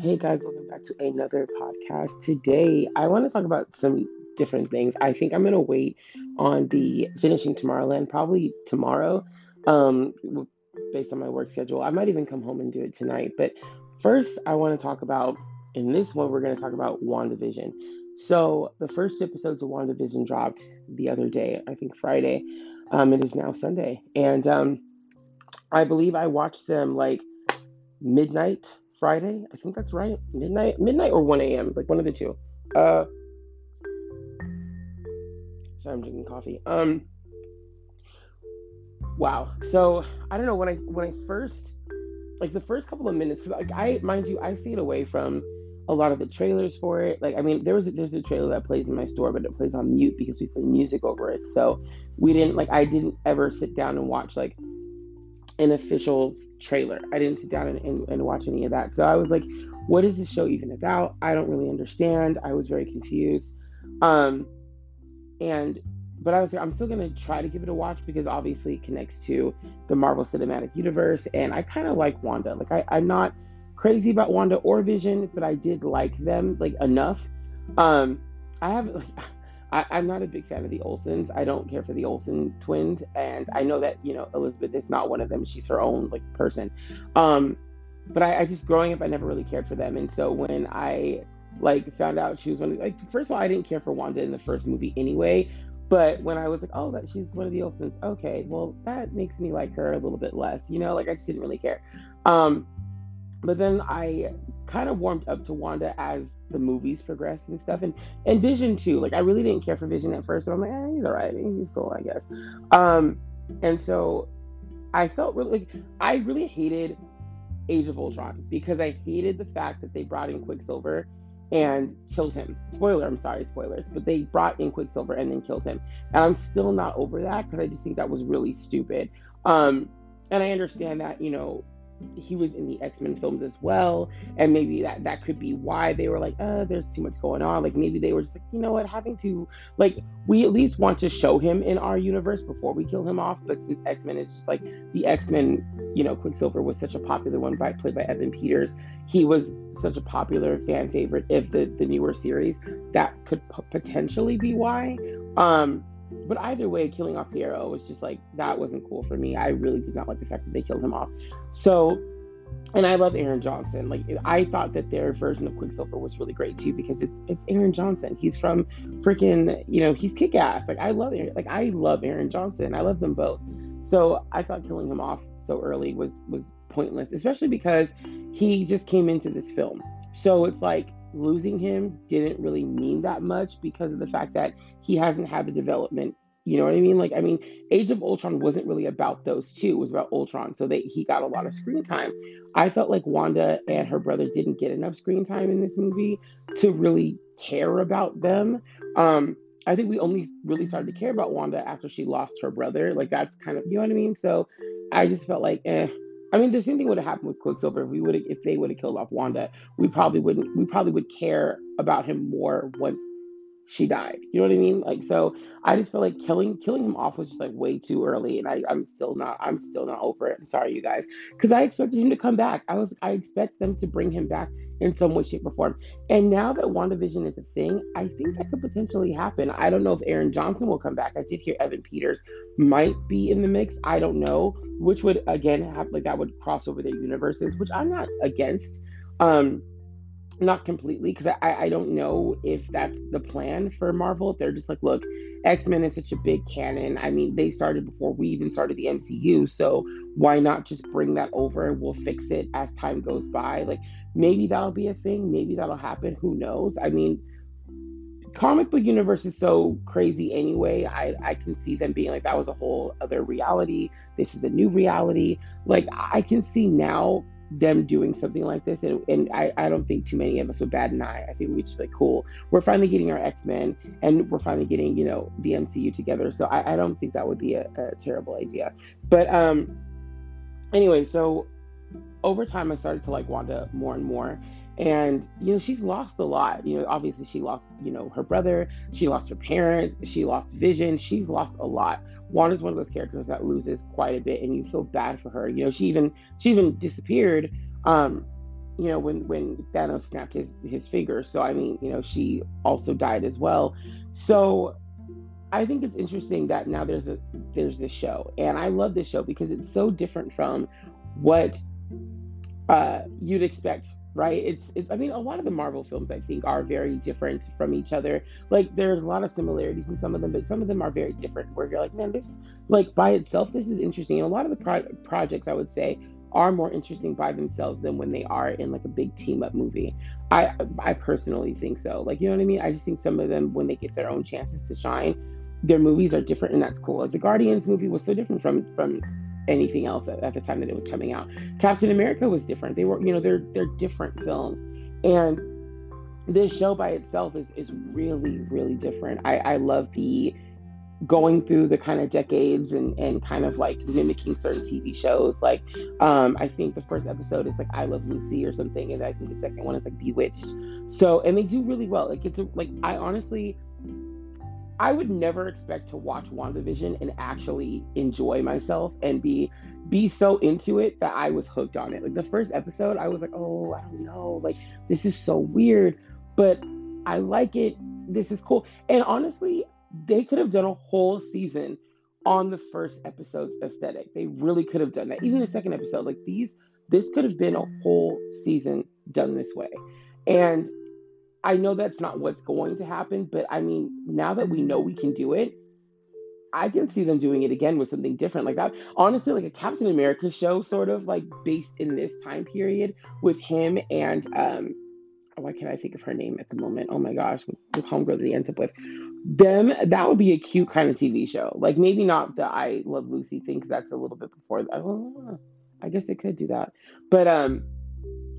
Hey guys, welcome back to another podcast. Today, I want to talk about some different things. I think I'm going to wait on the finishing Tomorrowland probably tomorrow, um, based on my work schedule. I might even come home and do it tonight. But first, I want to talk about, in this one, we're going to talk about WandaVision. So, the first episodes of WandaVision dropped the other day, I think Friday. Um, it is now Sunday. And um, I believe I watched them like midnight Friday. I think that's right. Midnight, midnight or 1 a.m. like one of the two. Uh, sorry, I'm drinking coffee. Um, wow. So I don't know when I when I first like the first couple of minutes because like I mind you I stayed away from a lot of the trailers for it. Like I mean there was a, there's a trailer that plays in my store but it plays on mute because we play music over it. So we didn't like I didn't ever sit down and watch like an official trailer. I didn't sit down and, and, and, watch any of that. So I was like, what is this show even about? I don't really understand. I was very confused. Um, and but I was like, I'm still gonna try to give it a watch because obviously it connects to the Marvel Cinematic Universe, and I kind of like Wanda. Like I, I'm not crazy about Wanda or Vision, but I did like them like enough. Um, I have I, am not a big fan of the Olsens. I don't care for the Olsen twins, and I know that you know Elizabeth is not one of them. She's her own like person. Um, but I, I just growing up, I never really cared for them, and so when I like found out she was one of like first of all, I didn't care for Wanda in the first movie anyway. But when I was like, oh, that she's one of the Olsens. okay, well that makes me like her a little bit less, you know, like I just didn't really care. Um, but then I kind of warmed up to Wanda as the movies progressed and stuff, and and Vision too. Like I really didn't care for Vision at first, and I'm like, eh, he's alright, he's cool, I guess. Um, and so I felt really like I really hated Age of Ultron because I hated the fact that they brought in Quicksilver and killed him. Spoiler, I'm sorry, spoilers, but they brought in Quicksilver and then killed him, and I'm still not over that because I just think that was really stupid. Um, and I understand that you know he was in the X Men films as well, and maybe that that could be why they were like, uh, there's too much going on. Like maybe they were just like, you know what, having to like we at least want to show him in our universe before we kill him off. But since X Men is just like the X Men, you know, Quicksilver was such a popular one by played by Evan Peters. He was such a popular fan favorite of the the newer series. That could p- potentially be why. Um, but either way, killing off Pietro was just like that wasn't cool for me. I really did not like the fact that they killed him off. So, and I love Aaron Johnson. Like I thought that their version of Quicksilver was really great too because it's it's Aaron Johnson. He's from freaking you know he's kick ass. Like I love like I love Aaron Johnson. I love them both. So I thought killing him off so early was was pointless, especially because he just came into this film. So it's like losing him didn't really mean that much because of the fact that he hasn't had the development. You know what I mean? Like, I mean, Age of Ultron wasn't really about those two. It was about Ultron. So they, he got a lot of screen time. I felt like Wanda and her brother didn't get enough screen time in this movie to really care about them. Um, I think we only really started to care about Wanda after she lost her brother. Like that's kind of you know what I mean. So I just felt like, eh, I mean, the same thing would have happened with Quicksilver if we would if they would have killed off Wanda. We probably wouldn't. We probably would care about him more once she died. You know what I mean? Like so I just feel like killing killing him off was just like way too early and I, I'm still not I'm still not over it. I'm sorry you guys. Because I expected him to come back. I was I expect them to bring him back in some way, shape, or form. And now that WandaVision is a thing, I think that could potentially happen. I don't know if Aaron Johnson will come back. I did hear Evan Peters might be in the mix. I don't know. Which would again have like that would cross over their universes, which I'm not against. Um not completely because I, I don't know if that's the plan for Marvel. If they're just like, look, X Men is such a big canon. I mean, they started before we even started the MCU, so why not just bring that over and we'll fix it as time goes by? Like maybe that'll be a thing. Maybe that'll happen. Who knows? I mean, comic book universe is so crazy anyway. I I can see them being like that was a whole other reality. This is the new reality. Like I can see now them doing something like this. And, and I, I don't think too many of us would bat an eye. I think we'd just like, cool, we're finally getting our X Men and we're finally getting, you know, the MCU together. So I, I don't think that would be a, a terrible idea. But um, anyway, so over time, I started to like Wanda more and more. And, you know, she's lost a lot. You know, obviously, she lost, you know, her brother, she lost her parents, she lost vision, she's lost a lot. Wanda's one of those characters that loses quite a bit, and you feel bad for her. You know, she even she even disappeared, um, you know, when when Thanos snapped his his finger. So I mean, you know, she also died as well. So I think it's interesting that now there's a there's this show, and I love this show because it's so different from what uh, you'd expect right? It's it's i mean a lot of the marvel films i think are very different from each other. Like there's a lot of similarities in some of them but some of them are very different where you're like man this like by itself this is interesting. And a lot of the pro- projects i would say are more interesting by themselves than when they are in like a big team up movie. I i personally think so. Like you know what i mean? I just think some of them when they get their own chances to shine their movies are different and that's cool. Like the guardians movie was so different from from anything else at, at the time that it was coming out. Captain America was different. They were, you know, they're they're different films, and this show by itself is is really really different. I I love the going through the kind of decades and and kind of like mimicking certain TV shows. Like um I think the first episode is like I Love Lucy or something, and I think the second one is like Bewitched. So and they do really well. Like it's a, like I honestly I would never expect to watch WandaVision and actually enjoy myself and be be so into it that I was hooked on it. Like the first episode, I was like, "Oh, I don't know. Like this is so weird, but I like it. This is cool." And honestly, they could have done a whole season on the first episode's aesthetic. They really could have done that. Even the mm-hmm. second episode, like these this could have been a whole season done this way. And I know that's not what's going to happen, but I mean, now that we know we can do it, I can see them doing it again with something different like that. Honestly, like a Captain America show, sort of like based in this time period with him and um, why can't I think of her name at the moment? Oh my gosh, with, with Homegirl that he ends up with them. That would be a cute kind of TV show. Like maybe not the I Love Lucy thing because that's a little bit before. That. I guess they could do that, but um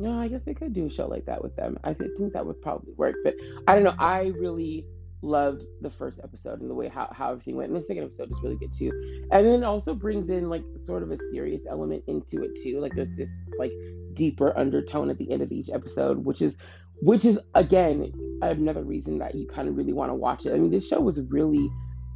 no, I guess they could do a show like that with them. I th- think that would probably work. But I don't know. I really loved the first episode and the way how, how everything went. And the second episode is really good too. And then it also brings in like sort of a serious element into it too. Like there's this like deeper undertone at the end of each episode, which is which is again another reason that you kind of really want to watch it. I mean, this show was really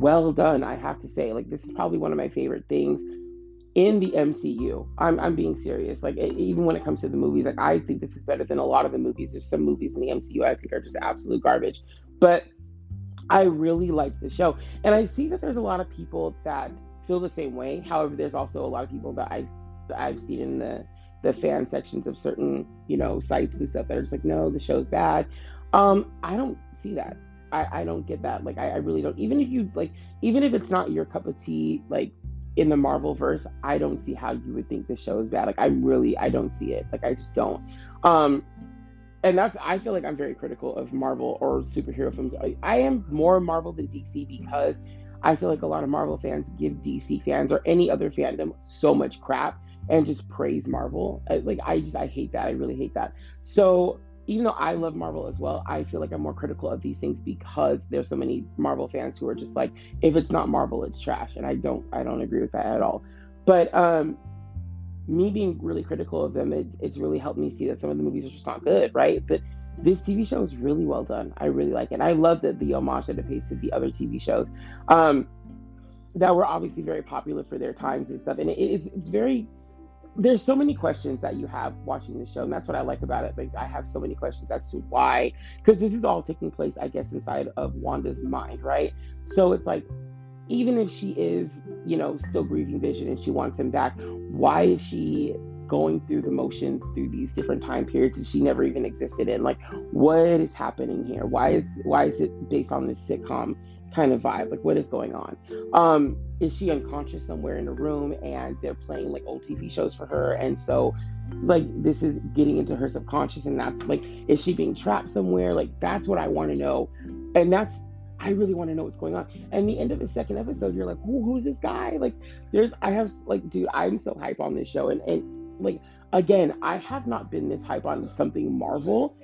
well done, I have to say. Like this is probably one of my favorite things in the MCU. I'm I'm being serious. Like even when it comes to the movies, like I think this is better than a lot of the movies. There's some movies in the MCU I think are just absolute garbage, but I really like the show, and I see that there's a lot of people that feel the same way. However, there's also a lot of people that I've that I've seen in the the fan sections of certain you know sites and stuff that are just like, no, the show's bad. Um, I don't see that. I, I don't get that. Like I, I really don't. Even if you like, even if it's not your cup of tea, like in the Marvel verse, I don't see how you would think the show is bad. Like I really I don't see it. Like I just don't. Um and that's I feel like I'm very critical of Marvel or superhero films. I, I am more Marvel than DC because I feel like a lot of Marvel fans give DC fans or any other fandom so much crap and just praise Marvel. Like I just I hate that. I really hate that. So even though I love Marvel as well, I feel like I'm more critical of these things because there's so many Marvel fans who are just like, if it's not Marvel, it's trash, and I don't I don't agree with that at all. But um, me being really critical of them, it's it's really helped me see that some of the movies are just not good, right? But this TV show is really well done. I really like it. I love that the homage that it pays to the other TV shows um, that were obviously very popular for their times and stuff. And it, it's it's very there's so many questions that you have watching the show, and that's what I like about it. Like I have so many questions as to why, because this is all taking place, I guess, inside of Wanda's mind, right? So it's like, even if she is, you know, still grieving Vision and she wants him back, why is she going through the motions through these different time periods that she never even existed in? Like, what is happening here? Why is why is it based on this sitcom? Kind of vibe. Like, what is going on? Um, is she unconscious somewhere in a room and they're playing like old TV shows for her? And so, like, this is getting into her subconscious, and that's like, is she being trapped somewhere? Like, that's what I want to know. And that's, I really want to know what's going on. And the end of the second episode, you're like, Who, who's this guy? Like, there's, I have, like, dude, I'm so hype on this show. And, and like, again, I have not been this hype on something Marvel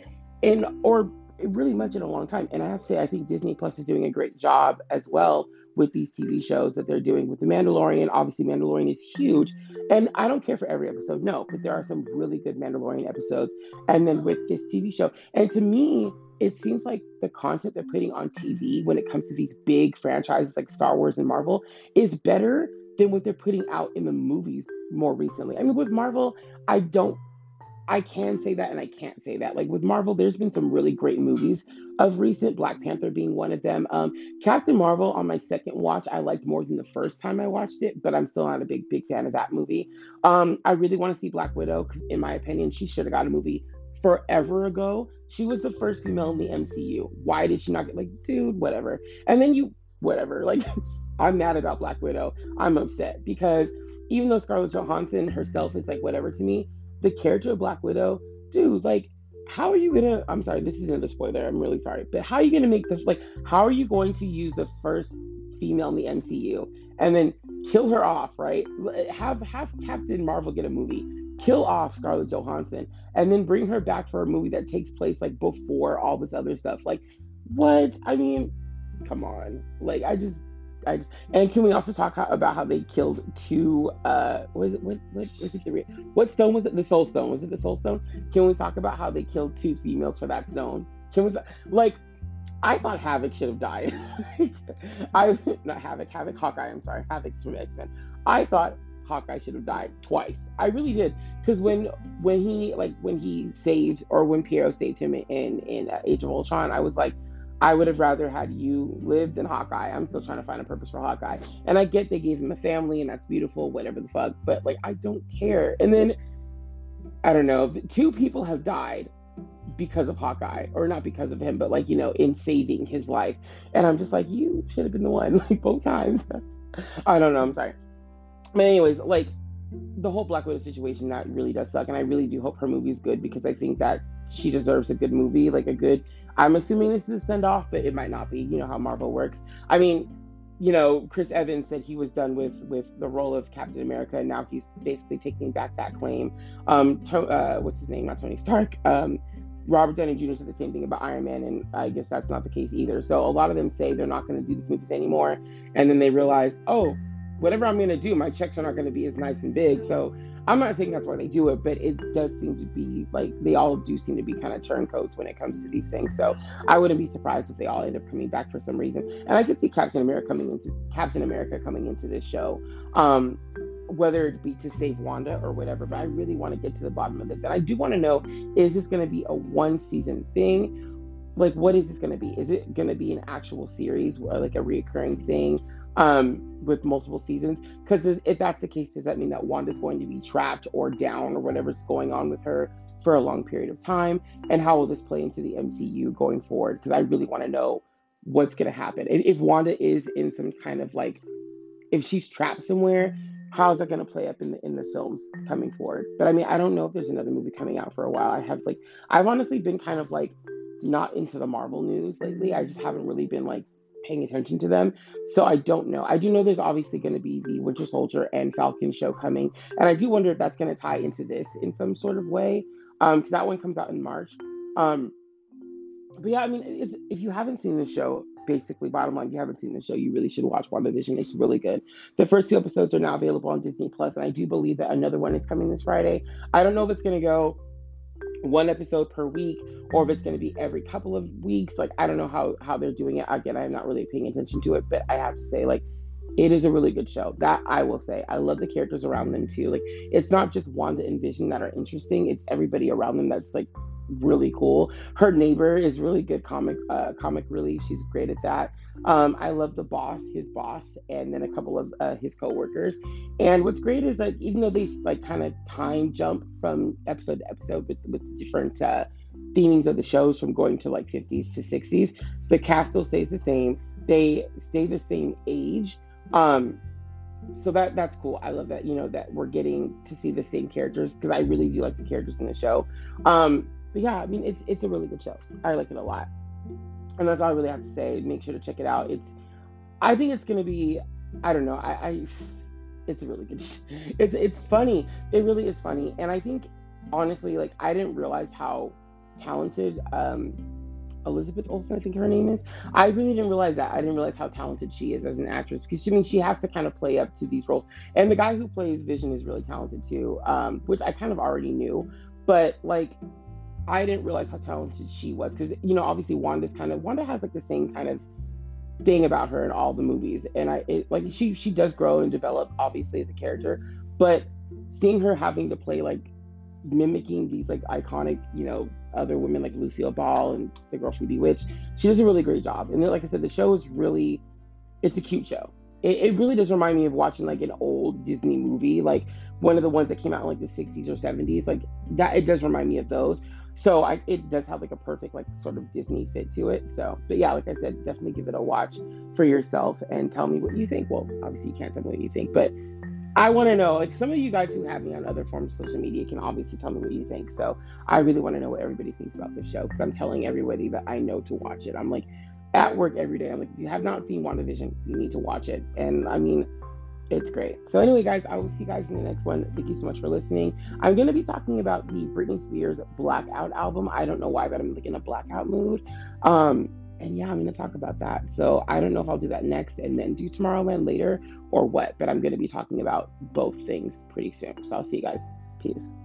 and, or really much in a long time. And I have to say, I think Disney Plus is doing a great job as well with these TV shows that they're doing with The Mandalorian. Obviously, Mandalorian is huge. And I don't care for every episode, no, but there are some really good Mandalorian episodes. And then with this TV show, and to me, it seems like the content they're putting on TV when it comes to these big franchises like Star Wars and Marvel is better than what they're putting out in the movies more recently. I mean, with Marvel, I don't I can say that and I can't say that. Like with Marvel, there's been some really great movies of recent, Black Panther being one of them. Um, Captain Marvel on my second watch, I liked more than the first time I watched it, but I'm still not a big, big fan of that movie. Um, I really want to see Black Widow because, in my opinion, she should have got a movie forever ago. She was the first female in the MCU. Why did she not get, like, dude, whatever. And then you, whatever. Like, I'm mad about Black Widow. I'm upset because even though Scarlett Johansson herself is like whatever to me, the character of Black Widow, dude, like, how are you gonna? I'm sorry, this isn't a spoiler. I'm really sorry, but how are you gonna make the like? How are you going to use the first female in the MCU and then kill her off? Right? Have have Captain Marvel get a movie, kill off Scarlett Johansson, and then bring her back for a movie that takes place like before all this other stuff. Like, what? I mean, come on. Like, I just I just and can we also talk how, about how they killed two? Uh, was it what what was it? The, what stone was it? The Soul Stone was it? The Soul Stone? Can we talk about how they killed two females for that stone? Can we like? I thought Havoc should have died. I not Havoc, Havoc, Hawkeye. I'm sorry, Havoc's from X Men. I thought Hawkeye should have died twice. I really did because when when he like when he saved or when Pietro saved him in in uh, Age of Ultron, I was like I would have rather had you live than Hawkeye. I'm still trying to find a purpose for Hawkeye. And I get they gave him a family and that's beautiful, whatever the fuck, but like I don't care. And then I don't know, two people have died because of Hawkeye, or not because of him, but like, you know, in saving his life. And I'm just like, you should have been the one, like both times. I don't know, I'm sorry. But anyways, like the whole Black Widow situation that really does suck, and I really do hope her movie is good because I think that she deserves a good movie, like a good. I'm assuming this is a send off, but it might not be. You know how Marvel works. I mean, you know, Chris Evans said he was done with with the role of Captain America, and now he's basically taking back that claim. Um, to, uh, what's his name? Not Tony Stark. Um, Robert Downey Jr. said the same thing about Iron Man, and I guess that's not the case either. So a lot of them say they're not going to do these movies anymore, and then they realize, oh, whatever I'm going to do, my checks are not going to be as nice and big. So I'm not saying that's why they do it, but it does seem to be like they all do seem to be kind of turncoats when it comes to these things. So I wouldn't be surprised if they all end up coming back for some reason. And I could see Captain America coming into Captain America coming into this show, um, whether it be to save Wanda or whatever. But I really want to get to the bottom of this, and I do want to know: is this going to be a one season thing? Like, what is this going to be? Is it going to be an actual series, or like a reoccurring thing? Um, with multiple seasons. Because if that's the case, does that mean that Wanda's going to be trapped or down or whatever's going on with her for a long period of time? And how will this play into the MCU going forward? Because I really want to know what's going to happen. If, if Wanda is in some kind of like, if she's trapped somewhere, how's that going to play up in the in the films coming forward? But I mean, I don't know if there's another movie coming out for a while. I have like, I've honestly been kind of like not into the Marvel news lately. I just haven't really been like paying attention to them. So I don't know. I do know there's obviously going to be the Winter Soldier and Falcon show coming, and I do wonder if that's going to tie into this in some sort of way, because um, that one comes out in March. Um, but yeah, I mean, if you haven't seen the show, basically, bottom line, if you haven't seen the show, you really should watch WandaVision. It's really good. The first two episodes are now available on Disney Plus, and I do believe that another one is coming this Friday. I don't know if it's going to go one episode per week or if it's going to be every couple of weeks like i don't know how how they're doing it. Again i'm not really paying attention to it but i have to say like it is a really good show. That i will say i love the characters around them too. Like it's not just wanda and vision that are interesting. It's everybody around them that's like really cool. Her neighbor is really good comic uh, comic relief. She's great at that. Um, I love the boss, his boss, and then a couple of uh, his coworkers. And what's great is that even though they like kind of time jump from episode to episode with with different uh, themings of the shows from going to like 50s to 60s, the cast still stays the same. They stay the same age. Um, so that that's cool. I love that you know that we're getting to see the same characters because I really do like the characters in the show. Um, but yeah, I mean, it's it's a really good show. I like it a lot, and that's all I really have to say. Make sure to check it out. It's, I think it's gonna be, I don't know, I, I it's a really good. Sh- it's it's funny. It really is funny, and I think honestly, like I didn't realize how talented um, Elizabeth Olsen, I think her name is. I really didn't realize that. I didn't realize how talented she is as an actress because she I mean she has to kind of play up to these roles. And the guy who plays Vision is really talented too, um, which I kind of already knew. But like I didn't realize how talented she was because you know obviously Wanda's kind of Wanda has like the same kind of thing about her in all the movies and I it, like she she does grow and develop obviously as a character but seeing her having to play like mimicking these like iconic, you know, other women like Lucille Ball and the girl from Bewitched. She does a really great job. And then, like I said, the show is really, it's a cute show. It, it really does remind me of watching like an old Disney movie, like one of the ones that came out in like the 60s or 70s. Like that, it does remind me of those. So I, it does have like a perfect like sort of Disney fit to it. So, but yeah, like I said, definitely give it a watch for yourself and tell me what you think. Well, obviously you can't tell me what you think, but I want to know, like some of you guys who have me on other forms of social media can obviously tell me what you think. So I really want to know what everybody thinks about this show because I'm telling everybody that I know to watch it. I'm like at work every day. I'm like, if you have not seen WandaVision, you need to watch it. And I mean, it's great. So anyway, guys, I will see you guys in the next one. Thank you so much for listening. I'm gonna be talking about the Britney Spears Blackout album. I don't know why, but I'm like in a blackout mood. Um, and yeah, I'm to talk about that. So I don't know if I'll do that next and then do Tomorrowland later or what, but I'm to be talking about both things pretty soon. So I'll see you guys. Peace.